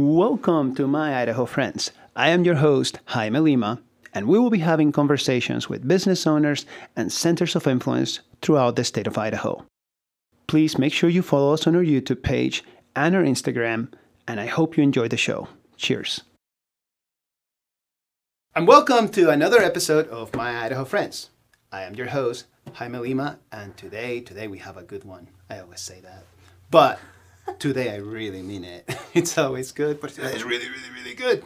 Welcome to my Idaho friends. I am your host, Jaime Lima, and we will be having conversations with business owners and centers of influence throughout the state of Idaho. Please make sure you follow us on our YouTube page and our Instagram, and I hope you enjoy the show. Cheers. And welcome to another episode of My Idaho Friends. I am your host, Jaime Lima, and today, today we have a good one. I always say that. But today I really mean it. It's always good, but is really, really, really good.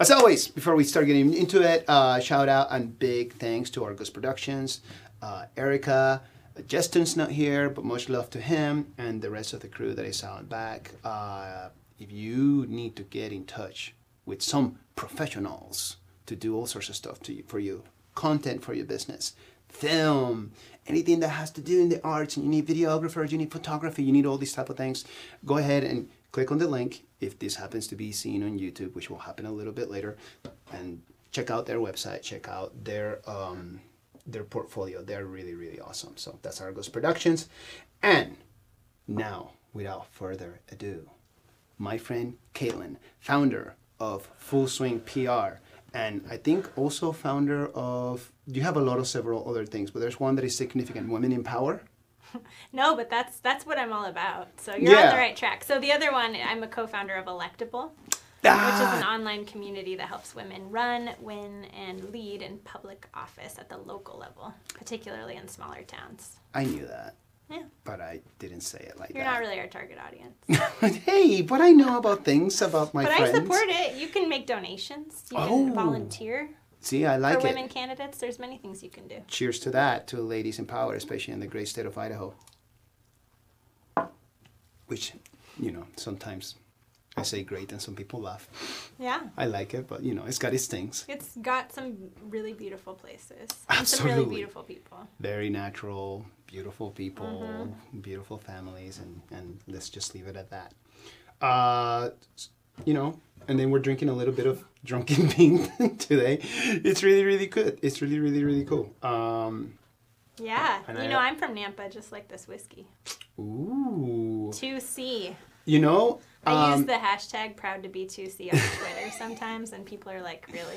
As always, before we start getting into it, uh, shout out and big thanks to Argos Productions, uh, Erica, Justin's not here, but much love to him and the rest of the crew that is out back. Uh, if you need to get in touch with some professionals to do all sorts of stuff to you, for you, content for your business, film, anything that has to do in the arts, and you need videographers, you need photography, you need all these type of things, go ahead and click on the link if this happens to be seen on YouTube, which will happen a little bit later, and check out their website, check out their um, their portfolio. They're really, really awesome. So that's Argos Productions. And now, without further ado, my friend Caitlin, founder of Full Swing PR, and I think also founder of, you have a lot of several other things, but there's one that is significant Women in Power. No, but that's that's what I'm all about. So you're on the right track. So the other one, I'm a co-founder of Electable, which is an Ah, online community that helps women run, win, and lead in public office at the local level, particularly in smaller towns. I knew that, Yeah, but I didn't say it like that. you're not really our target audience, hey, but I know about things about my but friends. I support it. You can make donations. You Oh. can volunteer See, I like for it. women candidates. There's many things you can do. cheers to that to ladies in power especially in the great state of idaho which you know sometimes i say great and some people laugh Yeah. i like it but you know it's got its things It's got some really beautiful places and some really beautiful people. very natural beautiful people Mm-hmm. beautiful families and and let's just leave it at that uh you know and then we're drinking a little bit of drunken bean today it's really really good it's really really really cool um Yeah, you I- know I'm from Nampa, just like this whiskey. ooh 2C. you know I um, use the hashtag proud to be 2C on Twitter sometimes, and people are like, really?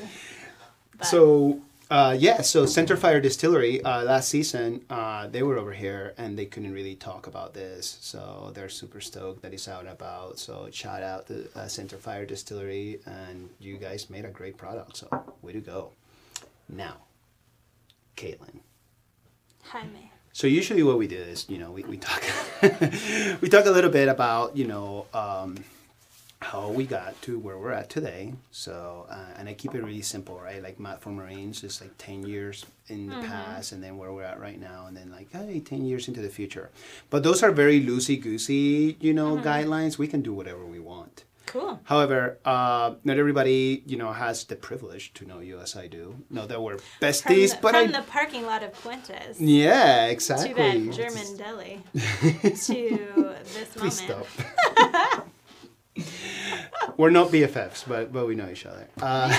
But So uh, yeah, so Centerfire Distillery uh, last season uh, they were over here and they couldn't really talk about this, so they're super stoked that it's out and about. So shout out to uh, Centerfire Distillery and you guys made a great product. So way to go. Now, Caitlin. Jaime. So usually what we do is, you know, we, we talk we talk a little bit about, you know, um, how we got to where we're at today. So uh, and I keep it really simple, right? Like Matt for Marines is like ten years in the past, and then where we're at right now, and then like hey, ten years into the future. But those are very loosey goosey, you know, guidelines. We can do whatever we want. Cool. However, uh, not everybody, you know, has the privilege to know you as I do. No, that we're From, besties, the, but from I, the parking lot of Puentes yeah, exactly. to that German deli to this Please moment. stop. We're not BFFs, but but we know each other. Uh,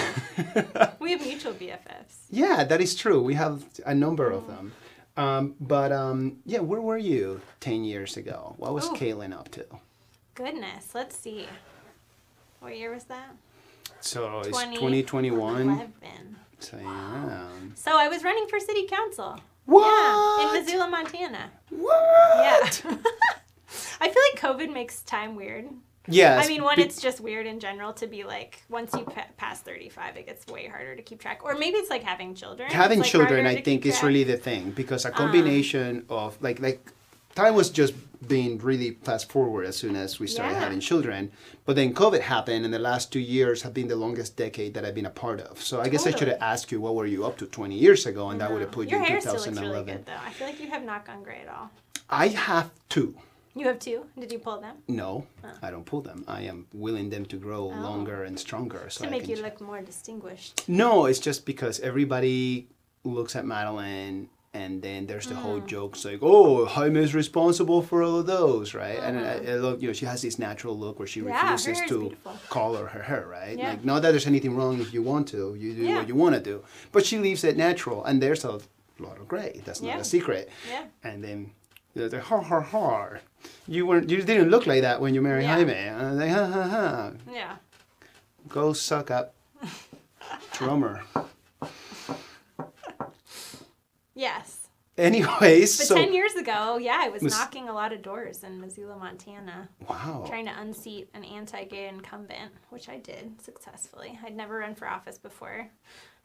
We have mutual BFFs. yeah, that is true. We have a number of them. Um, but um, yeah, where were you ten years ago? What was. Caitlin up to? Goodness, let's see. What year was that? So it's 20 twenty twenty one. 11. So yeah. So I was running for city council. What? Yeah, in Missoula, Montana. What? Yeah. I feel like COVID makes time weird. Yes. I mean, one, be- it's just weird in general to be like, once you pa- pass 35, it gets way harder to keep track. Or maybe it's like having children. having like, children i think is. Um. really the thing because a combination of like like time was just being really fast forward as soon as we started Yeah. having children but then covid happened and the last two years have been the longest decade that i've been a part of so i guess i should have asked you what were you up to 20 years ago and that would have put Your you in hair still looks really 2011 good, though. I feel like you have not gone gray at all. i have two You have two? Did you pull them? no i don't pull them i am willing them to grow Oh. longer and stronger so To I make you look more distinguished. No, it's just because everybody looks at Madeline and then there's the whole Mm. joke it's like, oh, Jaime is responsible for all of those, right? And I, I love, you know, she has this natural look where she Mm-hmm. Yeah, refuses to beautiful. color her hair, right? Yeah. Like, not that there's anything wrong if you want to, you do Yeah. what you want to do, but she leaves it natural, and there's a lot of gray. That's not a secret. Yeah. And then. They're like, ha ha ha. You weren't. You didn't look like that when you married Yeah. Jaime. And like, ha ha ha. Yeah. go suck up drummer. Yes. Anyways, But so 10 years ago, yeah, I was Was- knocking a lot of doors in Missoula, Montana, wow. trying to unseat an anti gay incumbent, which I did successfully. I'd never run for office before.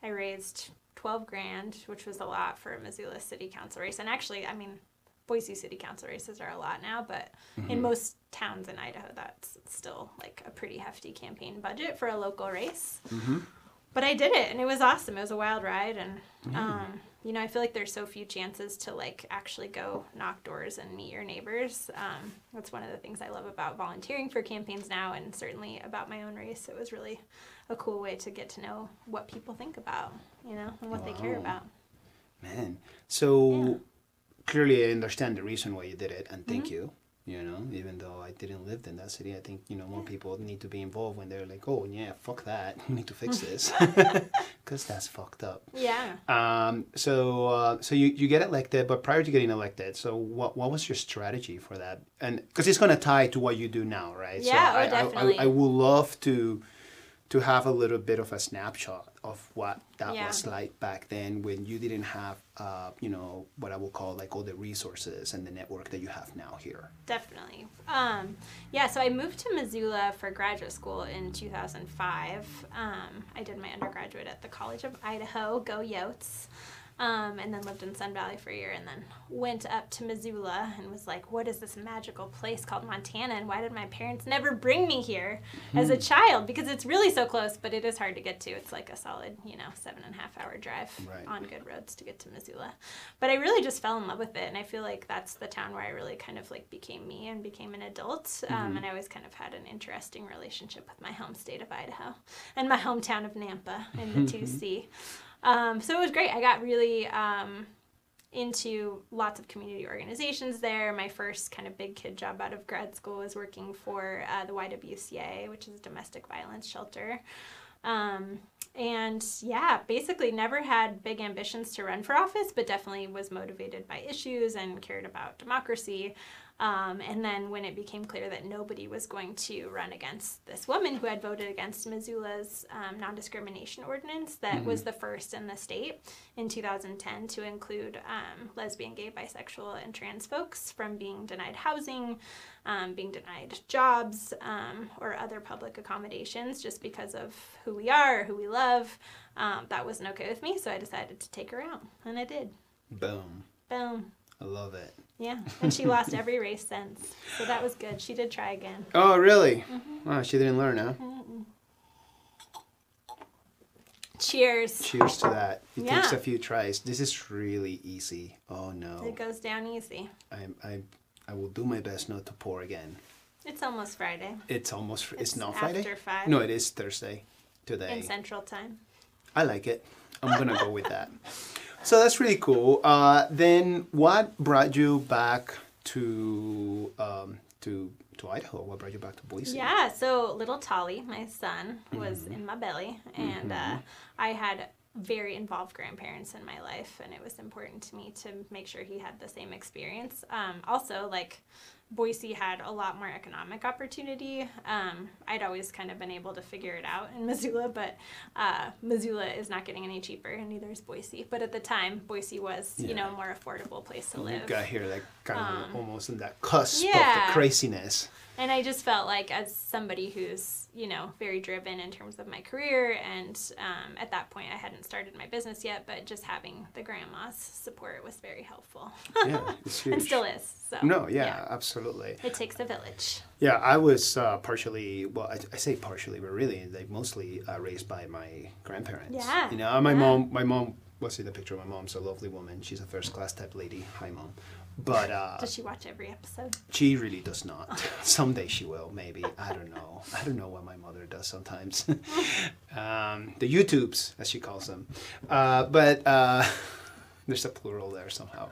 I raised 12 grand, which was a lot for a Missoula City Council race. And actually, I mean, Boise City Council races are a lot now, but Mm-hmm. in most towns in Idaho, that's still like a pretty hefty campaign budget for a local race. Mm-hmm. But I did it, and it was awesome. It was a wild ride, and um, you know, I feel like there's so few chances to like actually go knock doors and meet your neighbors. Um, that's one of the things I love about volunteering for campaigns now, and certainly about my own race. It was really a cool way to get to know what people think about, you know, and what they care about. Man, so Yeah. Clearly I understand the reason why you did it, and thank Mm-hmm. you. You know, even though I didn't live in that city, I think you know more people need to be involved when they're like, "Oh yeah, fuck that, we need to fix this," because that's fucked up. Yeah. Um, so uh, so you, you get elected, but prior to getting elected, so what what was your strategy for that? And because it's gonna tie to what you do now, right? Yeah, so oh, I, I- definitely. I, I would love to to have a little bit of a snapshot of what that Yeah. was like back then when you didn't have, uh, you know, what I will call like all the resources and the network that you have now here. Definitely. Um, yeah, so I moved to Missoula for graduate school in 2005. Um, I did my undergraduate at the College of Idaho, go Yotes, um, and then lived in Sun Valley for a year, and then went up to Missoula and was like, what is this magical place called Montana, and why did my parents never bring me here as a child? Because it's really so close, but it is hard to get to. It's like a solid, you know, seven and a half hour drive Right. on good roads to get to Missoula. But I really just fell in love with it, and I feel like that's the town where I really kind of like became me and became an adult. Um, and I always kind of had an interesting relationship with my home state of Idaho and my hometown of Nampa in the 2C. Um, so it was great. I got really um, into lots of community organizations there. My first kind of big kid job out of grad school was working for uh, the YWCA, which is a domestic violence shelter. Um, and yeah, basically never had big ambitions to run for office, but definitely was motivated by issues and cared about democracy. Um, and then when it became clear that nobody was going to run against this woman who had voted against Missoula's um, non discrimination ordinance, that was the first in the state in 2010 to include um, lesbian, gay, bisexual, and trans folks from being denied housing, um, being denied jobs, um, or other public accommodations just because of who we are or who we love. Um, that wasn't okay with me, so I decided to take her out, and I did. Boom. Boom. I love it. Yeah, and she lost every race since, so that was good. She did try again. Oh, really? Mm-hmm. Oh, she didn't learn, huh? Cheers. Cheers to that. It takes a few tries. This is really easy. Oh no. It goes down easy. I, I, I will do my best not to pour again. It's almost Friday It's almost. It's, It's not Friday. after five. No, it is Thursday. Today. in Central Time. I like it. I'm gonna go with that. So that's really cool. Uh, then, what brought you back to um, to to Idaho? What brought you back to Boise? Yeah, so little Tolly, my son, was Mm-hmm. in my belly, and uh, I had very involved grandparents in my life, and it was important to me to make sure he had the same experience. Um, also, like Boise had a lot more economic opportunity. Um, I'd always kind of been able to figure it out in Missoula, but uh, Missoula is not getting any cheaper, and neither is Boise. But at the time, Boise was, you know, a more affordable place to You live. got here like kind of Um, almost in that cusp of the craziness. And I just felt like, as somebody who's, you know, very driven in terms of my career, and um, at that point I hadn't started my business yet, but just having the grandma's support was very helpful. Yeah, it's huge. and still is. So, No, yeah, absolutely. It takes a village. Yeah, I was uh, partially, well, I, I say partially, but really, like mostly uh, raised by my grandparents. Yeah, You know, my yeah. mom, my mom, what's in the picture? Of my mom's a lovely woman. She's a first class type lady. Hi, mom. But uh, Does she watch every episode? she really does not. Someday she will, maybe. I don't know. I don't know what my mother does sometimes. um, the YouTubes, as she calls them. Uh, but uh, there's a plural there somehow.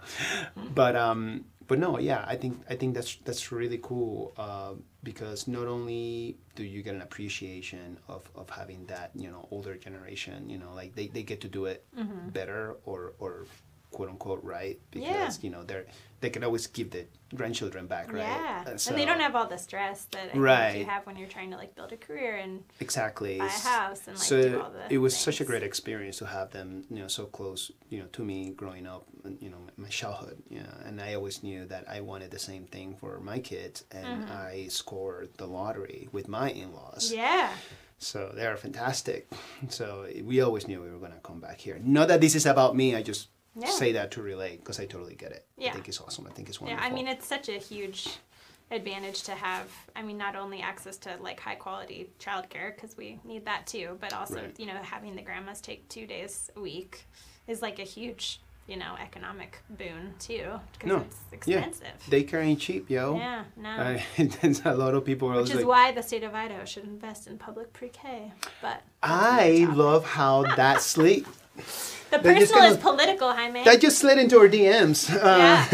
But um, but no, yeah, I think I think that's that's really cool uh, because not only do you get an appreciation of, of having that you know older generation, you know, like they, they get to do it better or or quote unquote right because Yeah. you know they're they can always give the grandchildren back, right? Yeah, Uh, and they don't have all the stress that I Right. you have when you're trying to like build a career and exactly buy a house and like so do all the. it was such a great experience to have them you know so close you know to me growing up and, you know my childhood you know and i always knew that i wanted the same thing for my kids and i scored the lottery with my in-laws Mm-hmm. Yeah, so they are fantastic so we always knew we were going to come back here not that this is about me i just Yeah. say that to relate because i totally get it Yeah. i think it's awesome i think it's one. yeah. wonderful I mean, it's such a huge advantage to have. I mean, not only access to like high quality childcare because we need that too, but also Right. you know having the grandmas take two days a week is like a huge you know economic boon too because No. it's yeah expensive. daycare ain't cheap yo Yeah, no. I, a lot of people are Which is like, why the state of Idaho should invest in public pre-K. But I love how that sleep the personal is gonna- political, Jaime. that just slid into our DMs. Uh,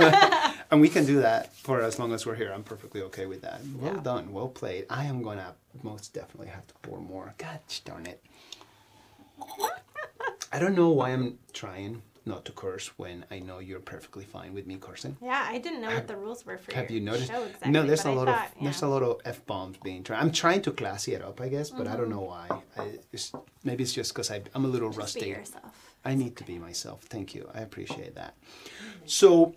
yeah. and we can do that for as long as we're here. I'm perfectly okay with that. Well Yeah. done, well played. I am gonna most definitely have to pour more. God darn it. I don't know why I'm trying not to curse when I know you're perfectly fine with me cursing. yeah, I didn't know Have- what the rules were for you. Have you noticed? exactly. no, there's a I lot thought, of there's a lot of f bombs being tried. I'm trying to classy it up, I guess, but I don't know why. I, it's, maybe it's just because I'm a little Mm-hmm. Just be rusty. yourself. I need to be myself. Thank you. I appreciate that. So,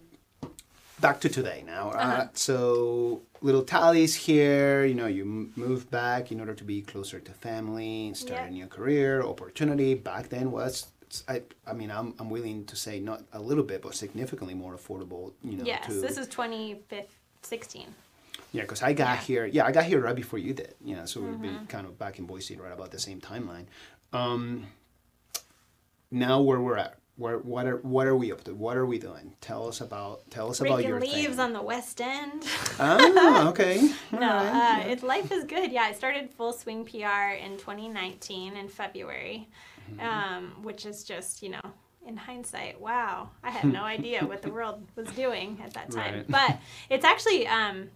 back to today now. uh Uh-huh. so, little Tolly's here. You know, you m- moved back in order to be closer to family, start Yeah. a new career, opportunity. Back then was. I, I mean, I'm, I'm willing to say not a little bit, but significantly more affordable. You know, Yes, to, this is 2016. yeah, because I got Yeah. Mm-hmm. here. Yeah, I got here right before you did. You know, so we've been kind of back in Boise right about the same timeline. Um, now where we're at, where what are what are we up to? What are we doing? Tell us about tell us about Raking your leaves thing. on the West End. oh, okay. no, Alright, uh, yeah. it, life is good. Yeah, I started Full Swing PR in 2019 in February, Mm-hmm. um, which is just, you know, in hindsight, wow, I had no idea what the world was doing at that time. Right. But it's actually, um,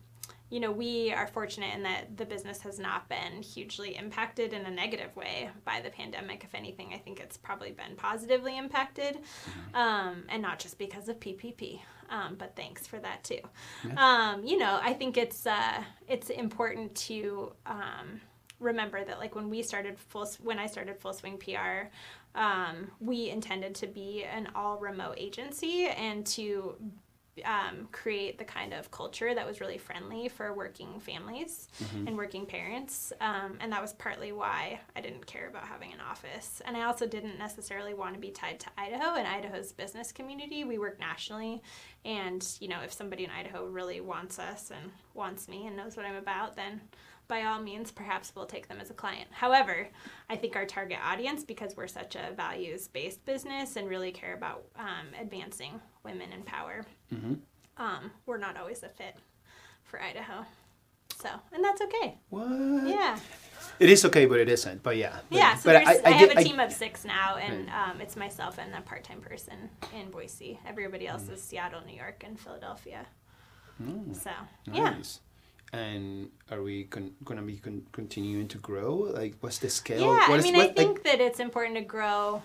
you know, we are fortunate in that the business has not been hugely impacted in a negative way by the pandemic. If anything, I think it's probably been positively impacted, Mm-hmm. um, and not just because of PPP. Um, but thanks for that too. Um, you know, I think it's uh, it's important to um, remember that like when we started full when I started Full Swing PR, um, we intended to be an all remote agency and to um, create the kind of culture that was really friendly for working families and working parents. Um, and that was partly why I didn't care about having an office. And I also didn't necessarily want to be tied to Idaho and Idaho's business community. We work nationally. And, you know, if somebody in Idaho really wants us and wants me and knows what I'm about, then by all means, perhaps we'll take them as a client. However, I think our target audience, because we're such a values based business and really care about um, advancing women in power, um, we're not always a fit for Idaho. So, and that's okay. What? Yeah. It is okay, but it isn't. But yeah. But, Yeah, so but there's, I, have did- a team of six now, and um, it's myself and a part time person in Boise. Everybody else Mm. is Seattle, New York, and Philadelphia. So, yeah. And are we con- gonna be con- continuing to grow? Like, what's the scale? Yeah, What I is- mean, what, I like- think that it's important to grow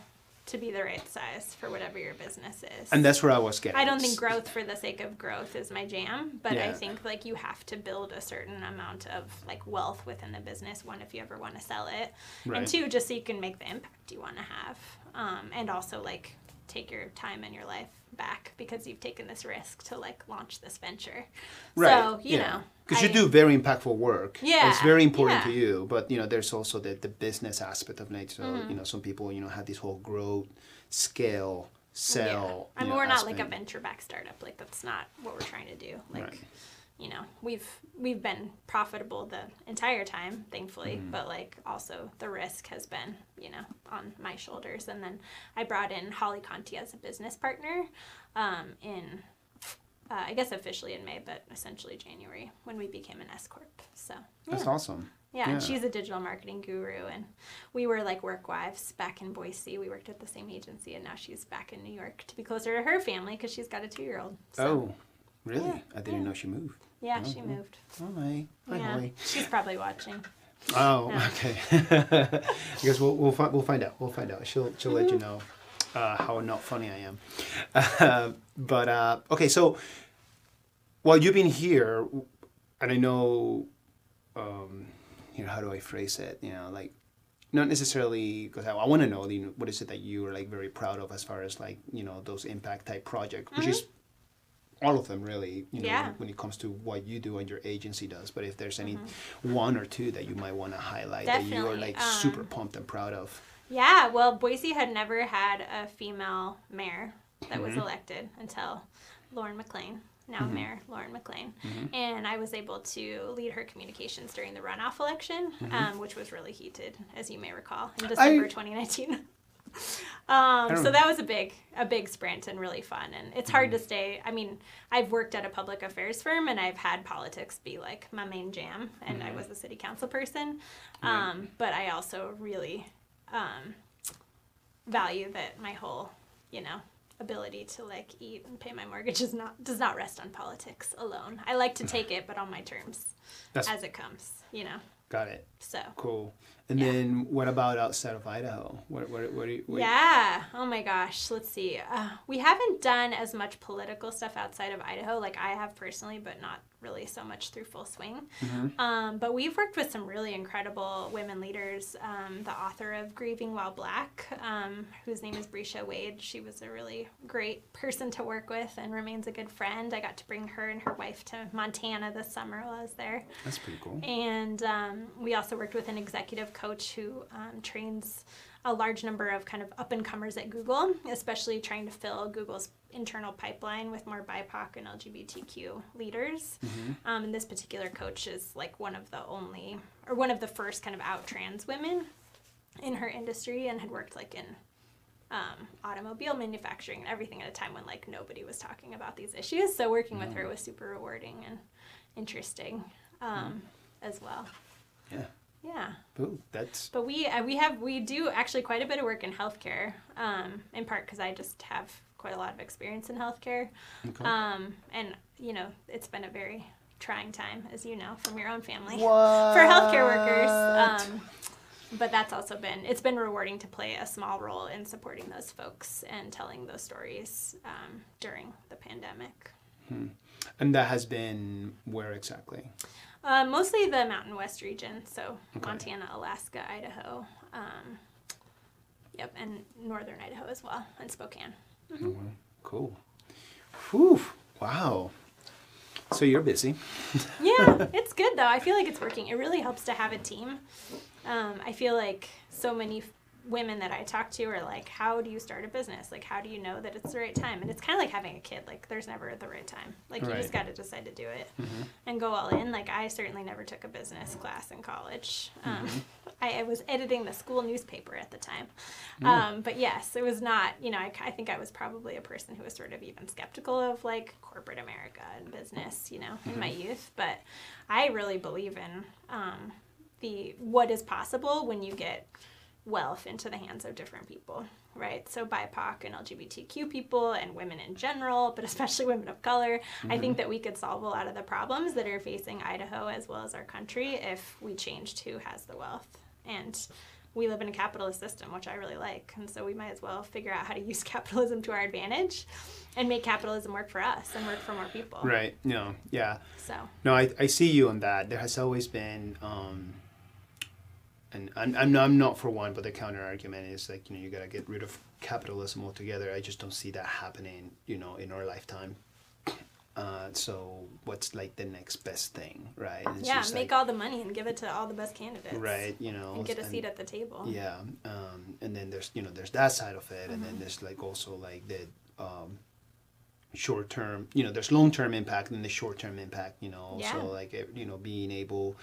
to be the right size for whatever your business is. and that's where I was getting. I don't think growth for the sake of growth is my jam, but I think like you have to build a certain amount of like wealth within the business. One, if you ever want to sell it, Right. and two, just so you can make the impact you want to have, um, and also like take your time and your life back because you've taken this risk to like launch this venture. Right. So you know, because you do very impactful work. Yeah, it's very important to you. But you know, there's also the, the business aspect of it. So Mm-hmm. you know, some people you know have this whole growth, scale, sell. Yeah. I mean, know, we're not like a venture back startup. Like that's not what we're trying to do. Like, Right. You know, we've we've been profitable the entire time, thankfully, Mm-hmm. but like also the risk has been, you know, on my shoulders. And then I brought in Holly Conti as a business partner um, in, uh, I guess officially in May, but essentially January when we became an S corp. So That's awesome. Yeah, Yeah. and she's a digital marketing guru, and we were like work wives back in Boise. We worked at the same agency, and now she's back in New York to be closer to her family because she's got a two-year-old. So, oh, really? Yeah, I didn't yeah. know she moved. yeah, Oh, she moved. Hi. Hi, yeah, Holly. she's probably watching. Oh, Yeah. okay. I guess we'll we'll, fi- we'll find out. We'll find out. She'll she'll let Mm-hmm. you know. uh, how not funny I am. Uh, but uh, okay, so while you've been here, and I know, um, you know, how do I phrase it? You know, like not necessarily because I, I want to know, you know, what is it that you are like very proud of as far as like you know those impact type projects, which is all of them really. You know, Yeah. when, when it comes to what you do and your agency does. But if there's any one or two that you might want to highlight that you are Definitely, like super um, pumped and proud of. Yeah, well, Boise had never had a female mayor that was Mhm. elected until Lauren McLean, now Mhm. Mayor Lauren McLean. Mhm. And I was able to lead her communications during the runoff election, Mhm. um, which was really heated, as you may recall, in December 2019. um, so that was a big, a big sprint and really fun. And it's hard to stay. I mean, I've worked at a public affairs firm and I've had politics be like my main jam, and I Mhm. was a city council person. Right. Um, but I also really um, value that my whole, you know, ability to like eat and pay my mortgage is not does not rest on politics alone. I like to take it, but on my terms That's as it comes. You know, got it. so. Cool. And Yeah. then what about outside of Idaho? What what what do you, what Yeah. Oh my gosh. Let's see. Uh, we haven't done as much political stuff outside of Idaho, like I have personally, but not really so much through Full Swing. Mhm. Um, but we've worked with some really incredible women leaders. Um, the author of Grieving While Black, um, whose name is Breeshia Wade, she was a really great person to work with and remains a good friend. I got to bring her and her wife to Montana this summer while I was there. That's pretty cool. And um, we also worked with an executive coach who um, trains a large number of kind of up and comers at Google, especially trying to fill Google's internal pipeline with more BIPOC and LGBTQ leaders. Mhm. Um, and this particular coach is like one of the only, or one of the first kind of out trans women in her industry and had worked like in um, automobile manufacturing and everything at a time when like nobody was talking about these issues. So working with her was super rewarding and interesting um, as well. Yeah. Yeah, Ooh, that's but we uh, we have we do actually quite a bit of work in healthcare, um, in part because I just have quite a lot of experience in healthcare, okay. um, and you know it's been a very trying time, as you know from your own family, what? for healthcare workers. Um, but that's also been it's been rewarding to play a small role in supporting those folks and telling those stories um, during the pandemic. and that has been where exactly? Uh, mostly the Mountain West region, so Okay. Montana, Alaska, Idaho, um, yep, and northern Idaho as well, and Spokane. Oh. Cool. Whew. Wow. So you're busy. Yeah, it's good though. I feel like it's working. It really helps to have a team. Um, I feel like so many women that I talk to are like, "How do you start a business? Like, how do you know that it's the right time?" And it's kind of like having a kid. Like, there's never the right time. Like, you just got to decide to do it Mhm. and go all in. Like, I certainly never took a business class in college. Um, I, I was editing the school newspaper at the time. Um, but yes, it was not, you know, I, I think I was probably a person who was sort of even skeptical of like corporate America and business, you know, in my youth. But I really believe in um, the what is possible when you get wealth into the hands of different people, right? So BIPOC and LGBTQ people and women in general, but especially women of color. I think that we could solve a lot of the problems that are facing Idaho as well as our country if we changed who has the wealth. And we live in a capitalist system, which I really like. And so we might as well figure out how to use capitalism to our advantage and make capitalism work for us and work for more people. Right. No. Yeah. So, No, I, I see you on that. There has always been, um, and I'm, I'm, not, I'm not for one, but the counter argument is like, you know, you got to get rid of capitalism altogether. I just don't see that happening, you know, in our lifetime. Uh, so what's like the next best thing, right? It's yeah, make like, all the money and give it to all the best candidates. right, you know, And get a and- seat at the table. yeah, um, and then there's you know there's that side of it, and Mm-hmm. then there's like also like the um, short term. You know, there's long term impact and the short term impact. You know, Yeah. so like you know being able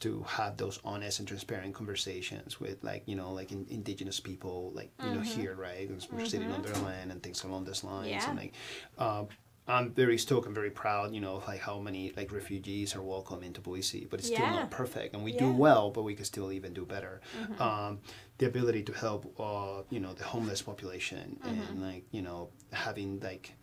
to have those honest and transparent conversations with like you know like in, indigenous people like you know here right we're sitting on their land and things along those lines Mm-hmm. Yeah. and like um, I'm very stoked and very proud you know of like how many like refugees are welcome into Boise but it's still not perfect and we do well but we can still even do better Mm-hmm. um, the ability to help uh, you know the homeless population Mm-hmm. and like you know having like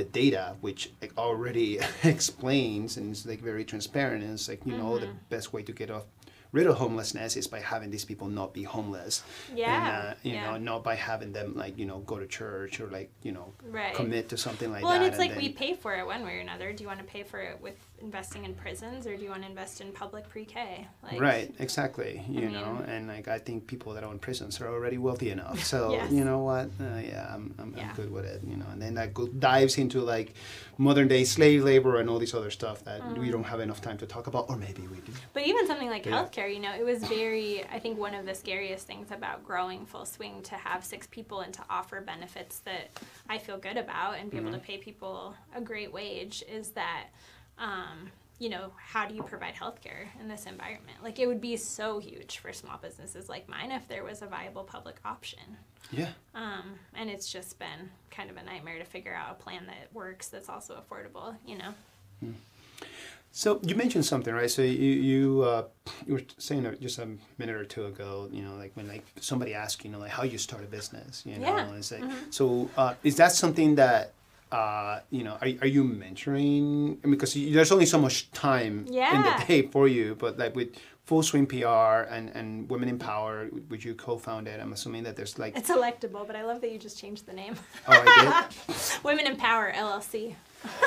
the data which already explains and is like very transparent and it's like you know the Mm-hmm. best way to get off rid of homelessness is by having these people not be homeless. Yeah, And, uh, you yeah. know, not by having them like you know go to church or like you know Right. commit to something like well, that. and it's like then- we pay for it one way or another. Do you want to pay for it with investing in prisons, or do you want to invest in public pre-K? Like, right, exactly. You I know, and like I think people that own prisons are already wealthy enough. So Yes. you know what? Uh, yeah, I'm, I'm, Yeah. I'm good with it. You know, and then that go, dives into like modern day slave labor and all this other stuff that Mm. we don't have enough time to talk about, or maybe we do. But even something like Yeah. healthcare, you know, it was very, I think one of the scariest things about growing full swing to have six people and to offer benefits that I feel good about and be able to Mm-hmm. pay people a great wage is that, um, you know, how do you provide healthcare in this environment? Like, it would be so huge for small businesses like mine if there was a viable public option. Yeah. Um, and it's just been kind of a nightmare to figure out a plan that works that's also affordable, you know? So you mentioned something, right? So you you uh, you were saying just a minute or two ago, you know, like when like somebody asks, you know, like how you start a business, you know, Yeah. and it's like, Mhm. so uh, is that something that uh, you know, are, are you mentoring? I mean, because there's only so much time in the day for you, but like with Full Swing PR and, and Women in Power, which you co-founded, I'm assuming that there's like, It's electable, but I love that you just changed the name. oh, I did. Women in Power LLC.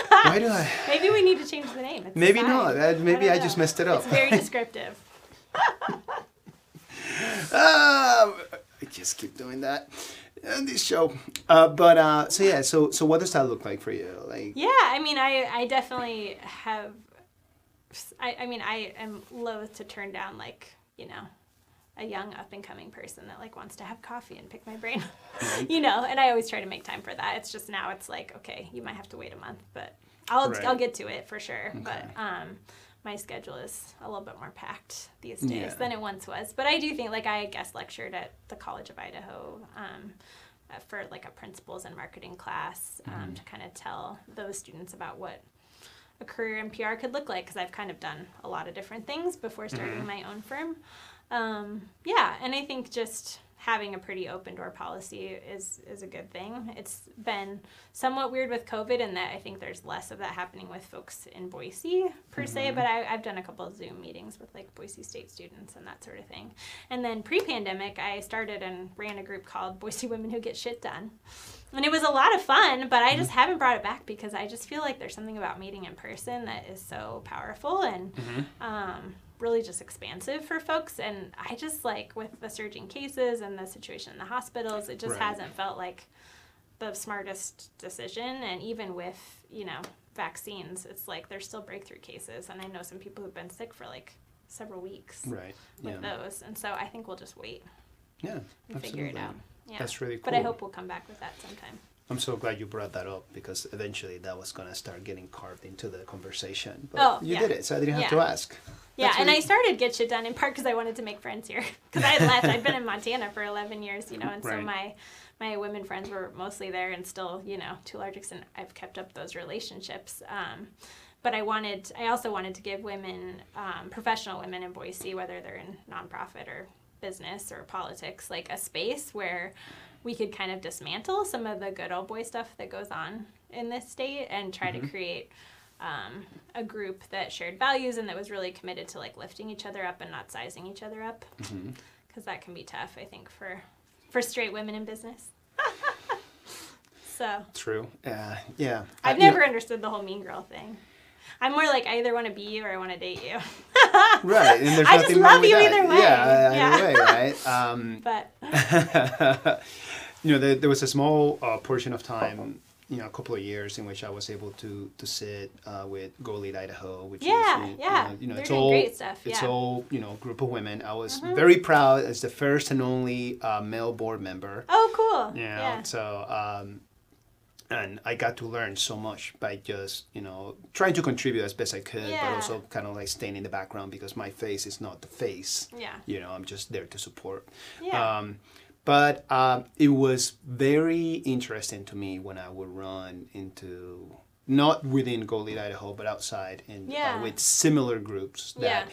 Why do I? Maybe we need to change the name. It's Maybe fine. not. Uh, maybe don't I just messed it up. It's very descriptive. Ah, I just keep doing that this show. Uh, but uh, so yeah, so so what does that look like for you? Like, Yeah, I mean, I I definitely have. I I mean, I am loath to turn down like you know, a young up and coming person that like wants to have coffee and pick my brain, you know. And I always try to make time for that. It's just now it's like okay, you might have to wait a month, but I'll Right. I'll get to it for sure. But um. My schedule is a little bit more packed these days Yeah. than it once was, but I do think like I guest lectured at the College of Idaho um, uh, for like a principles and marketing class um, Mm-hmm. to kind of tell those students about what a career in PR could look like because I've kind of done a lot of different things before starting Mm-hmm. my own firm. Um, yeah, and I think just having a pretty open door policy is is a good thing. It's been somewhat weird with COVID in that I think there's less of that happening with folks in Boise per se, Mm-hmm. but I, I've done a couple of Zoom meetings with like Boise State students and that sort of thing. And then pre-pandemic, I started and ran a group called Boise Women Who Get Shit Done. And it was a lot of fun, but I just haven't brought it back because I just feel like there's something about meeting in person that is so powerful and um, really just expansive for folks. And I just like with the surging cases and the situation in the hospitals, it just Right. hasn't felt like the smartest decision. And even with, you know, vaccines, it's like there's still breakthrough cases. And I know some people who've been sick for like several weeks right? with Yeah, those. And so I think we'll just wait yeah, and figure it out. Yeah. That's really cool. But I hope we'll come back with that sometime. I'm so glad you brought that up because eventually that was gonna start getting carved into the conversation. But Oh, you yeah. did it, so I didn't have to ask. Yeah, That's and really- I started Get Shit Done in part because I wanted to make friends here. Because I had left. I'd been in Montana for 11 years, you know, and so my my women friends were mostly there, and still, you know, to a large extent, I've kept up those relationships. Um, but I wanted, I also wanted to give women, um, professional women in Boise, whether they're in nonprofit or business or politics, like a space where we could kind of dismantle some of the good old boy stuff that goes on in this state and try to create um, a group that shared values and that was really committed to like lifting each other up and not sizing each other up Mm-hmm. because that can be tough i think for for straight women in business so True. Uh, yeah. i've I- you know- never understood the whole mean girl thing i'm more like i either want to be you or i want to date you Right, and there's I just nothing wrong love with you that. either way. Yeah, Yeah. either way, right? Um, but you know, there, there was a small uh, portion of time, you know, a couple of years in which I was able to to sit uh, with Go Lead Idaho, which Yeah, is you yeah. know, you know it's all great stuff, it's yeah. all you know group of women. I was Mhm. very proud as the first and only uh, male board member. oh cool You know, yeah so um, and I got to learn so much by just you know trying to contribute as best I could, but also kind of like staying in the background because my face is not the face. yeah You know, I'm just there to support. yeah Um, but um, it was very interesting to me when I would run into not within Go Lead Idaho, but outside and Yeah. uh, with similar groups that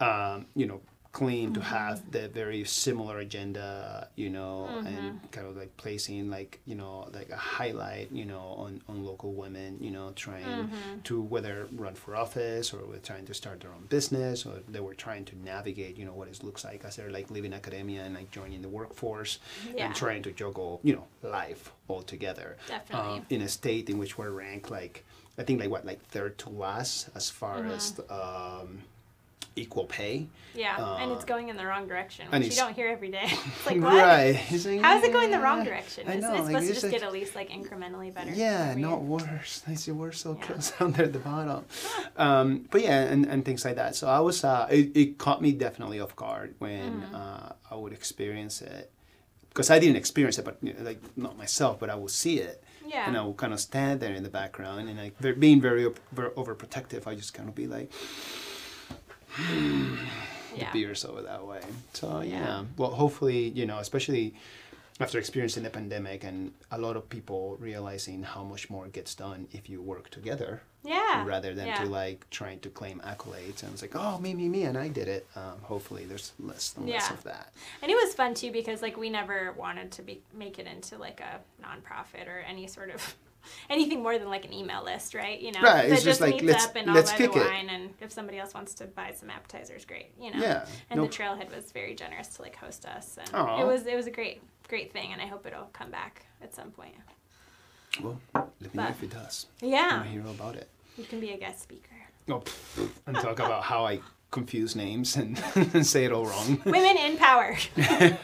um, you know claim to have the very similar agenda, you know, and kind of like placing like you know like a highlight, you know, on, on local women, you know, trying to whether run for office or were trying to start their own business or they were trying to navigate, you know, what it looks like as they're like leaving academia and like joining the workforce Yeah. and trying to juggle, you know, life all together. Definitely. Um, in a state in which we're ranked like I think like what like third to last as far Mm-hmm. as um, equal pay. Yeah, and it's Uh, going in the wrong direction, which you don't hear every day. It's like what? Right. Like, How is it going the wrong direction? I Isn't know, it like, supposed to just like- get at least like incrementally better? Yeah, not worse. I see we're so Yeah. down there at the bottom. Um, but yeah, and, and things like that. So I was, uh, it, it caught me definitely off guard when Mm-hmm. uh, I would experience it. Because I didn't experience it, but you know, like not myself, but I would see it. Yeah. And I would kind of stand there in the background and like being very, very overprotective, I just kind of be like, yeah. the beers over that way. So yeah. Yeah. well, hopefully, you know, especially after experiencing the pandemic and a lot of people realizing how much more gets done if you work together Yeah. rather than yeah. to like trying to claim accolades and it's like, oh, me, me, me, and I did it. Um, hopefully, there's less and less Yeah. of that. And it was fun too because like we never wanted to be make it into like a nonprofit or any sort of anything more than like an email list, right? You know, Right, that it's just like, meets let's- up and all let's buy the it. wine, and if somebody else wants to buy some appetizers, great. You know, Yeah, And no- the trailhead was very generous to like host us, and Aw. it was it was a great great thing, and I hope it'll come back at some point. Well, let me know if it does. Yeah, to hear about it. you can be a guest speaker. Oh, pff, and talk about how I confuse names and, and say it all wrong. Women in power.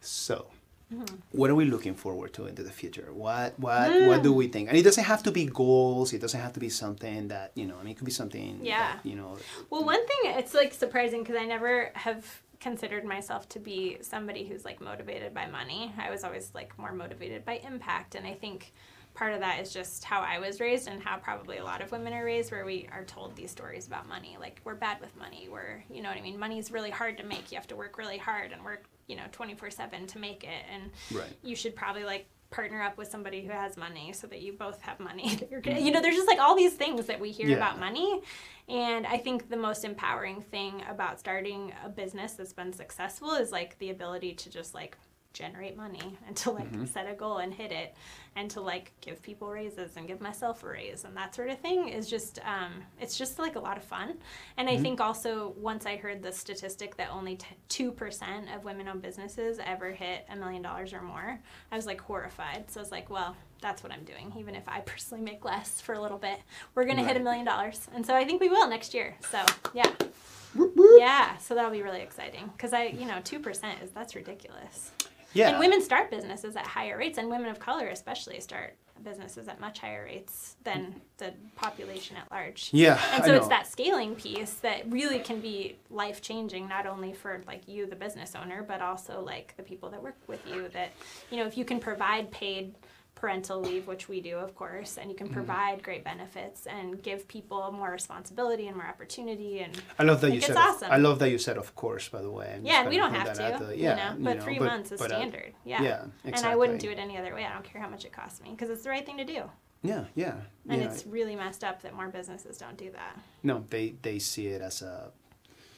So, Mm-hmm. what are we looking forward to into the future? What what what Mm. do we think? And it doesn't have to be goals. It doesn't have to be something that you know. I mean, it could be something. Yeah. That, you know. Well, one thing it's like surprising because I never have considered myself to be somebody who's like motivated by money. I was always like more motivated by impact, and I think part of that is just how I was raised and how probably a lot of women are raised, where we are told these stories about money. Like we're bad with money. We're you know what I mean. Money's really hard to make. You have to work really hard and work you know twenty four seven to make it, and Right. you should probably like partner up with somebody who has money so that you both have money that you're gonna, mm-hmm. you know there's just like all these things that we hear Yeah. about money and i think the most empowering thing about starting a business that's been successful is like the ability to just like generate money and to like set a goal and hit it and to like give people raises and give myself a raise and that sort of thing is just um, it's just like a lot of fun. And i think also once i heard the statistic that only t- 2% of women-owned businesses ever hit a million dollars or more i was like horrified. So i was like well that's what i'm doing. Even if i personally make less for a little bit we're gonna hit a million dollars. And so i think we will next year. So yeah. Yeah. So that'll be really exciting. Because i you know 2% is that's ridiculous Yeah. and women start businesses at higher rates, and women of color especially start businesses at much higher rates than the population at large. Yeah. And so it's that scaling piece that really can be life changing, not only for like you, the business owner, but also like the people that work with you. That you know, if you can provide paid parental leave, which we do, of course, and you can provide great benefits and give people more responsibility and more opportunity and I love that you said. awesome. I love that you said, of course. By the way. I'm yeah, we don't have out to, there. you Yeah, know, but know, three months is but, uh, standard. yeah. yeah, And I wouldn't do it any other way. I don't care how much it costs me because it's the right thing to do. Yeah, yeah. And yeah. it's really messed up that more businesses don't do that. no, they they see it as a.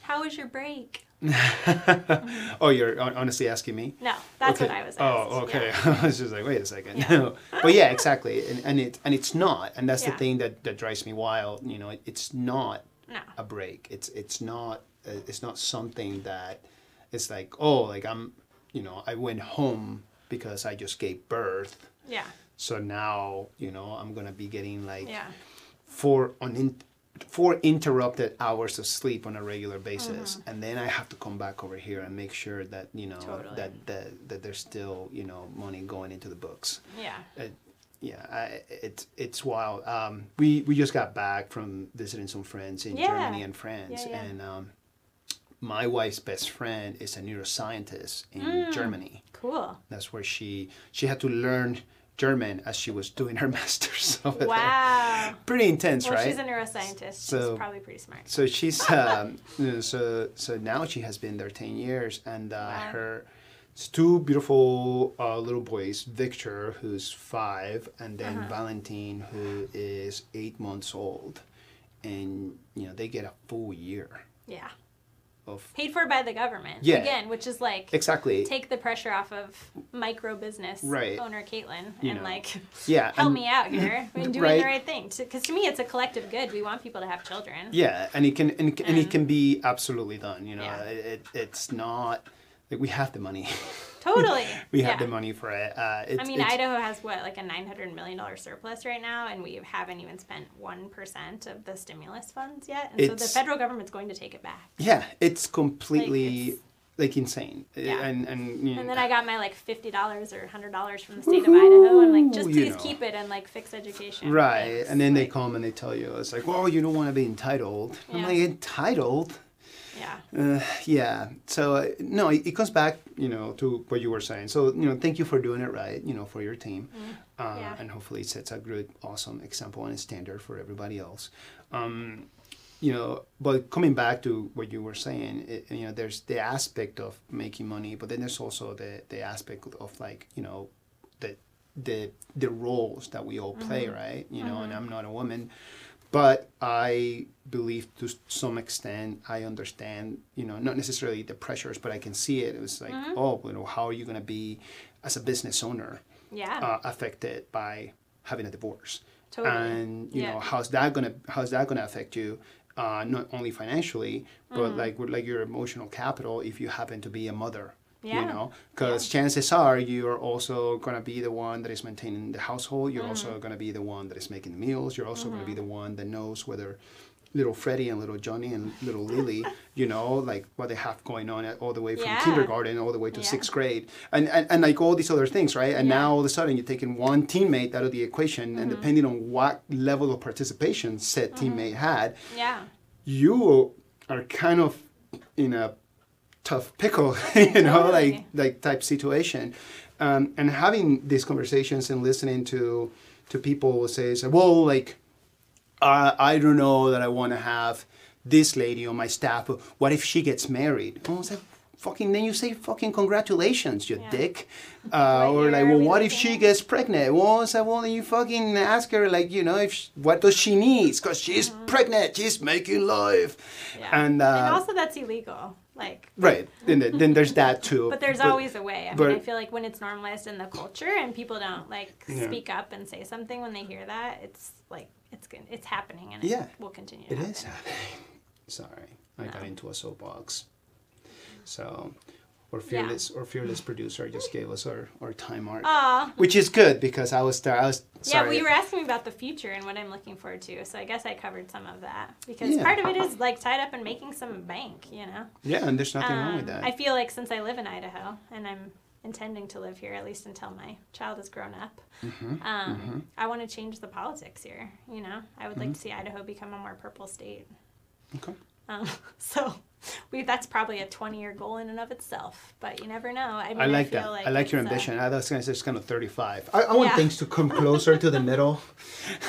How was your break? oh, you're honestly asking me. No, that's okay. what I was asked. Oh, okay. yeah. I was just like, wait a second. Yeah. but yeah, exactly. And, and it and it's not. And that's the thing that, that drives me wild. You know, it, it's not No. a break. It's it's not uh, it's not something that it's like oh like I'm you know I went home because I just gave birth. Yeah. So now you know I'm gonna be getting like Yeah. four on four interrupted hours of sleep on a regular basis Mm-hmm. and then i have to come back over here and make sure that you know Totally. that, that that there's still you know money going into the books Yeah. it, yeah I, it's it's wild um, we we just got back from visiting some friends in Yeah. germany and france Yeah, yeah. and um, my wife's best friend is a neuroscientist in Mm. germany Cool. that's where she she had to learn german as she was doing her master's over there Wow. pretty intense Well, right she's a neuroscientist. So- she's probably pretty smart. so she's um, so so now she has been there ten years, and uh, Wow. her two beautiful uh, little boys, Victor, who's five, and then Uh-huh. Valentine, who is eight months old, and you know they get a full year Yeah. Of Paid for by the government. Yeah. Again, which is like exactly take the pressure off of micro business Right. owner Caitlin You and know. like yeah help and- me out here and doing Right. the right thing. Because to, me, it's a collective good. We want people to have children. Yeah, and it can and, it can- and it can be absolutely done. You know, Yeah. it, it's not like we have the money. Totally. we have Yeah. the money for it. Uh, it's, I mean, Idaho has what, like a nine hundred million dollar surplus right now, and we haven't even spent one percent of the stimulus funds yet. And so the federal government's going to take it back. yeah, it's completely it's- like insane. Uh, Yeah. And and you know, And then I got my like fifty dollars or hundred dollars from the state of Idaho, and like just please know. keep it and like fix education. right, and then they come and they tell you it's like, well, you don't want to be entitled. I'm Yeah. like entitled. Yeah. Uh, yeah. So uh, no, it, it comes back, you know, to what you were saying. So you know, thank you for doing it right, you know, for your team, uh, Mm-hmm. Yeah. and hopefully it sets a good, awesome example and a standard for everybody else. Um, you know, but coming back to what you were saying, it, you know, there's the aspect of making money, but then there's also the the aspect of like, you know, the the the roles that we all play, Mm-hmm. right? You know, and I'm not a woman, but I believe to some extent I understand, you know, not necessarily the pressures, but I can see it. It was like, Mm-hmm. oh, you know, how are you going to be as a business owner Yeah. uh, affected by having a divorce? Totally. And you Yeah. know, how's that gonna how's that gonna affect you? Uh, not only financially, Mm-hmm. but like like your emotional capital if you happen to be a mother. You know, because chances are you're also gonna be the one that is maintaining the household. You're also Mm-hmm. gonna be the one that is making the meals. You're also gonna be the one that knows whether little Freddie and little Johnny and little Lily, you know, like what they have going on all the way from Yeah. kindergarten all the way to Yeah. sixth grade, and, and and like all these other things, right? And Yeah. now all of a sudden you're taking one teammate out of the equation, Mm-hmm. and depending on what level of participation said teammate had, yeah. you are kind of in a tough pickle, you know, like like type situation. Um, and having these conversations and listening to to people say, say, well, like uh, I don't know that I want to have this lady on my staff. but What if she gets married? And I was like, fucking, then you say fucking congratulations, you Yeah. dick. Uh, or like, well, we what if she at? gets pregnant? Well, I said, well, then you fucking ask her, like, you know, if sh what does she need? Because she's pregnant, she's making. Mm-hmm. Yeah. And, uh, and also that's illegal. Like right, then, then there's that too. But there's always a way. I but- mean, I feel like when it's normalized in the culture and people don't like Yeah. speak up and say something when they hear that, it's like it's it's happening and Yeah. it will continue. To It happen. is happening. Sorry, I got into a soapbox. So, our fearless, our fearless producer just gave us our, our time mark, Aw. which is good because I was start. I was Yeah, sorry. well, you were asking me about the future and what I'm looking forward to, so I guess I covered some of that because Yeah. part of it is like tied up in making some bank, you know. yeah, and there's nothing wrong with Um, that. I feel like since I live in Idaho and I'm intending to live here at least until my child is grown up, Mm-hmm, um, I want to change the politics here. You know, I would like Mm-hmm. to see Idaho become a more purple state. okay. Um, so we that's probably a 20 year goal in and of itself, but you never know. I, mean, I like feel that. I like your ambition. I was gonna say it's kind of 35. I, I want Yeah. things to come closer to the middle.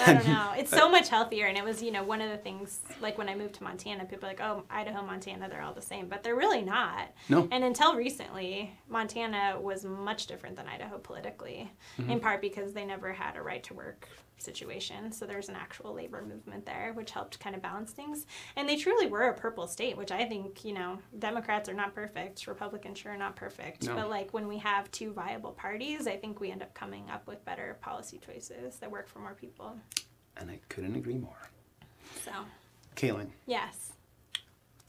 I don't know. It's so much healthier, and it was, you know, one of the things. Like when I moved to Montana, people are like, "Oh, Idaho, Montana, they're all the same," but they're really not. No. And until recently, Montana was much different than Idaho politically, Mm-hmm. in part because they never had a right to work situation. So there's an actual labor movement there, which helped kind of balance things. And they truly were a purple state, which I think, you know, Democrats are not perfect, Republicans sure are not perfect. No. But like when we have two viable parties, I think we end up coming up with better policy choices that work for more people. And I couldn't agree more. So, Kaylin, yes.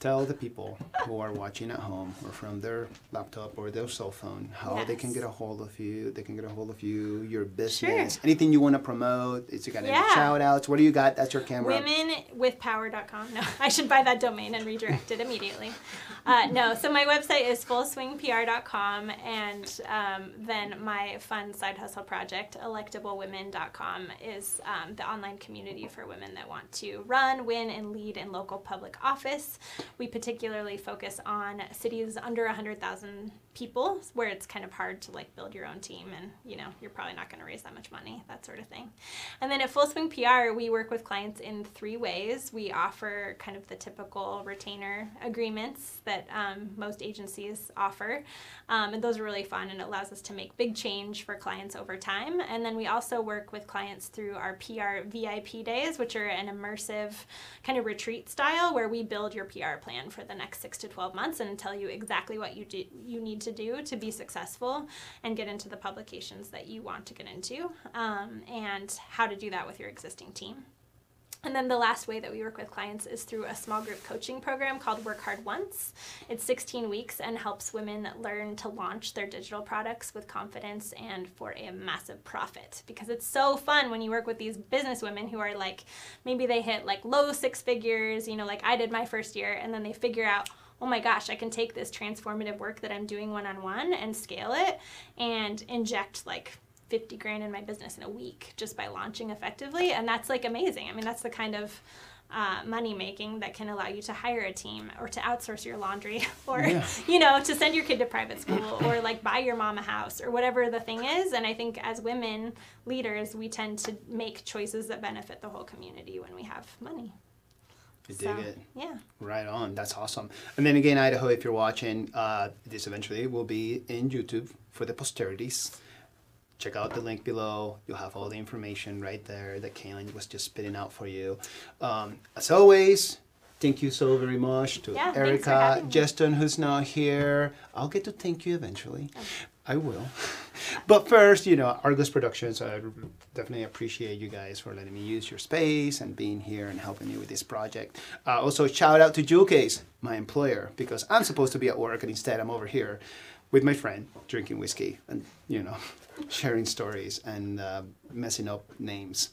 Tell the people who are watching at home or from their laptop or their cell phone how they can get a hold of you. They can get a hold of you, your business, Sure. anything you want to promote. You got any Yeah. shout outs? What do you got? That's your camera. Womenwithpower.com. No, I should buy that domain and redirect it immediately. Uh, no, so my website is fullswingpr.com, and um, then my fun side hustle project, electablewomen.com, is um, the online community for women that want to run, win, and lead in local public office. We particularly focus on cities under 100,000 people where it's kind of hard to like build your own team and you know you're probably not going to raise that much money that sort of thing. And then at full swing pr we work with clients in three ways. We offer kind of the typical retainer agreements that um, most agencies offer. Um, and those are really fun and it allows us to make big change for clients over time. And then we also work with clients through our pr vip days which are an immersive kind of retreat style where we build your pr plan for the next six to 12 months and tell you exactly what you do, you need to do to be successful and get into the publications that you want to get into um, and how to do that with your existing team. And then the last way that we work with clients is through a small group coaching program called Work Hard Once. It's 16 weeks and helps women learn to launch their digital products with confidence and for a massive profit. Because it's so fun when you work with these business women who are like, maybe they hit like low six figures, you know, like I did my first year, and then they figure out, oh my gosh, I can take this transformative work that I'm doing one on one and scale it and inject like 50 grand in my business in a week just by launching effectively. And that's like amazing. I mean, that's the kind of uh, money making that can allow you to hire a team or to outsource your laundry or, yeah. you know, to send your kid to private school or like buy your mom a house or whatever the thing is. And I think as women leaders, we tend to make choices that benefit the whole community when we have money. I dig so, it. Yeah. Right on. That's awesome. And then again, Idaho, if you're watching, uh, this eventually will be in YouTube for the posterities check out the link below. You'll have all the information right there that Kaylin was just spitting out for you. Um, as always, thank you so very much to yeah, Erica, Justin, who's not here. I'll get to thank you eventually. Okay. I will. but first, you know, Argos Productions, I definitely appreciate you guys for letting me use your space and being here and helping me with this project. Uh, also, shout out to Joule Case, my employer, because I'm supposed to be at work and instead I'm over here with my friend drinking whiskey and, you know, sharing stories and uh, messing up names.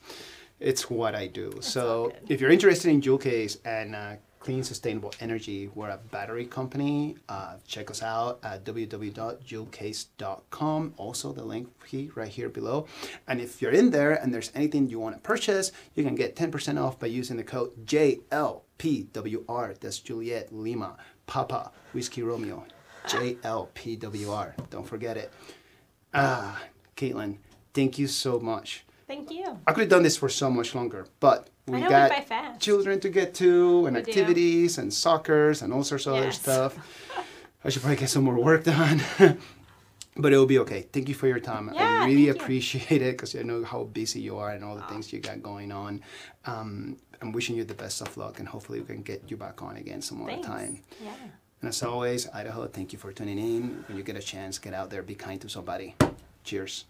It's what I do. That's so if you're interested in Joule Case and uh, clean sustainable energy, we're a battery company. Uh, check us out at www.joulecase.com. Also, the link right here below. And if you're in there and there's anything you want to purchase, you can get 10% off by using the code JLPWR. That's Juliet Lima Papa Whiskey Romeo. JLPWR. Don't forget it. Ah, Caitlin, thank you so much. Thank you. I could have done this for so much longer, but we got children to get to and we activities do. and soccers and all sorts of yes. other stuff. I should probably get some more work done. but it will be okay. Thank you for your time. Yeah, I really appreciate it because I know how busy you are and all the oh. things you got going on. Um, I'm wishing you the best of luck and hopefully we can get you back on again some more time. Yeah. And as always, Idaho, thank you for tuning in. When you get a chance, get out there, be kind to somebody. Cheers.